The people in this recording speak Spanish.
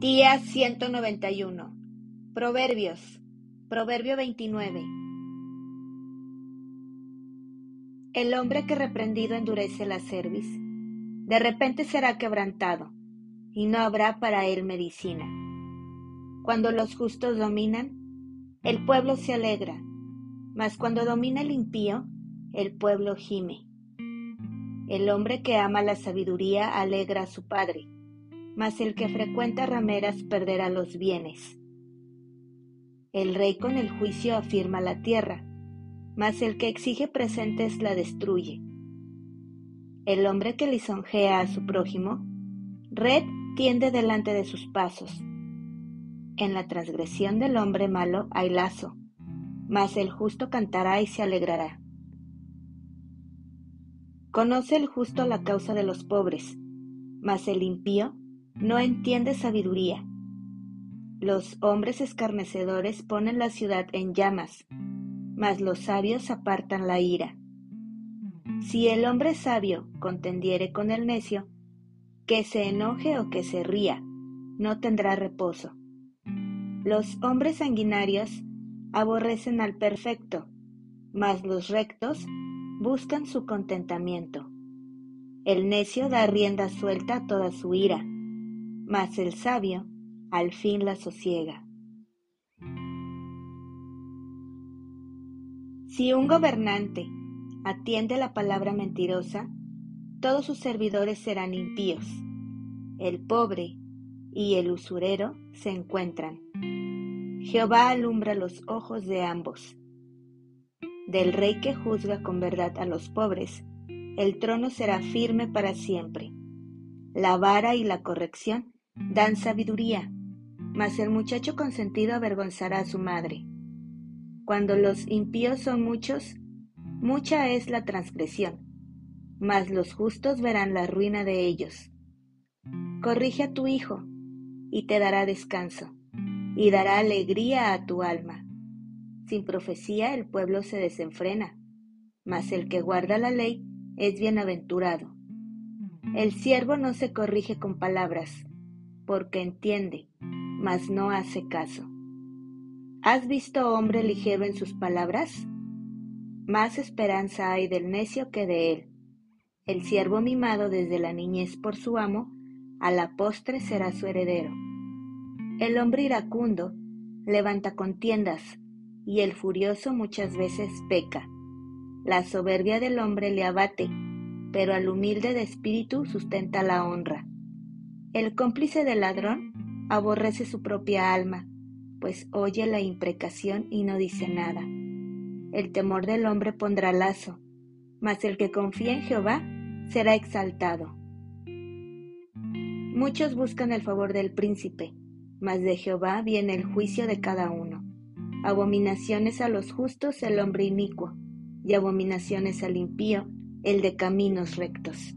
Día 191. Proverbios. Proverbio 29. El hombre que reprendido endurece la cerviz, de repente será quebrantado, y no habrá para él medicina. Cuando los justos dominan, el pueblo se alegra, mas cuando domina el impío, el pueblo gime. El hombre que ama la sabiduría alegra a su padre mas el que frecuenta rameras perderá los bienes. El rey con el juicio afirma la tierra, mas el que exige presentes la destruye. El hombre que lisonjea a su prójimo, red tiende delante de sus pasos. En la transgresión del hombre malo hay lazo, mas el justo cantará y se alegrará. Conoce el justo la causa de los pobres, mas el impío no entiende sabiduría. Los hombres escarnecedores ponen la ciudad en llamas, mas los sabios apartan la ira. Si el hombre sabio contendiere con el necio, que se enoje o que se ría, no tendrá reposo. Los hombres sanguinarios aborrecen al perfecto, mas los rectos buscan su contentamiento. El necio da rienda suelta a toda su ira mas el sabio al fin la sosiega. Si un gobernante atiende la palabra mentirosa, todos sus servidores serán impíos. El pobre y el usurero se encuentran. Jehová alumbra los ojos de ambos. Del rey que juzga con verdad a los pobres, el trono será firme para siempre. La vara y la corrección dan sabiduría, mas el muchacho consentido avergonzará a su madre. Cuando los impíos son muchos, mucha es la transgresión, mas los justos verán la ruina de ellos. Corrige a tu hijo, y te dará descanso, y dará alegría a tu alma. Sin profecía el pueblo se desenfrena, mas el que guarda la ley es bienaventurado. El siervo no se corrige con palabras, porque entiende, mas no hace caso. ¿Has visto hombre ligero en sus palabras? Más esperanza hay del necio que de él. El siervo mimado desde la niñez por su amo, a la postre será su heredero. El hombre iracundo levanta contiendas, y el furioso muchas veces peca. La soberbia del hombre le abate, pero al humilde de espíritu sustenta la honra. El cómplice del ladrón aborrece su propia alma, pues oye la imprecación y no dice nada. El temor del hombre pondrá lazo, mas el que confía en Jehová será exaltado. Muchos buscan el favor del príncipe, mas de Jehová viene el juicio de cada uno. Abominaciones a los justos el hombre inicuo, y abominaciones al impío el de caminos rectos.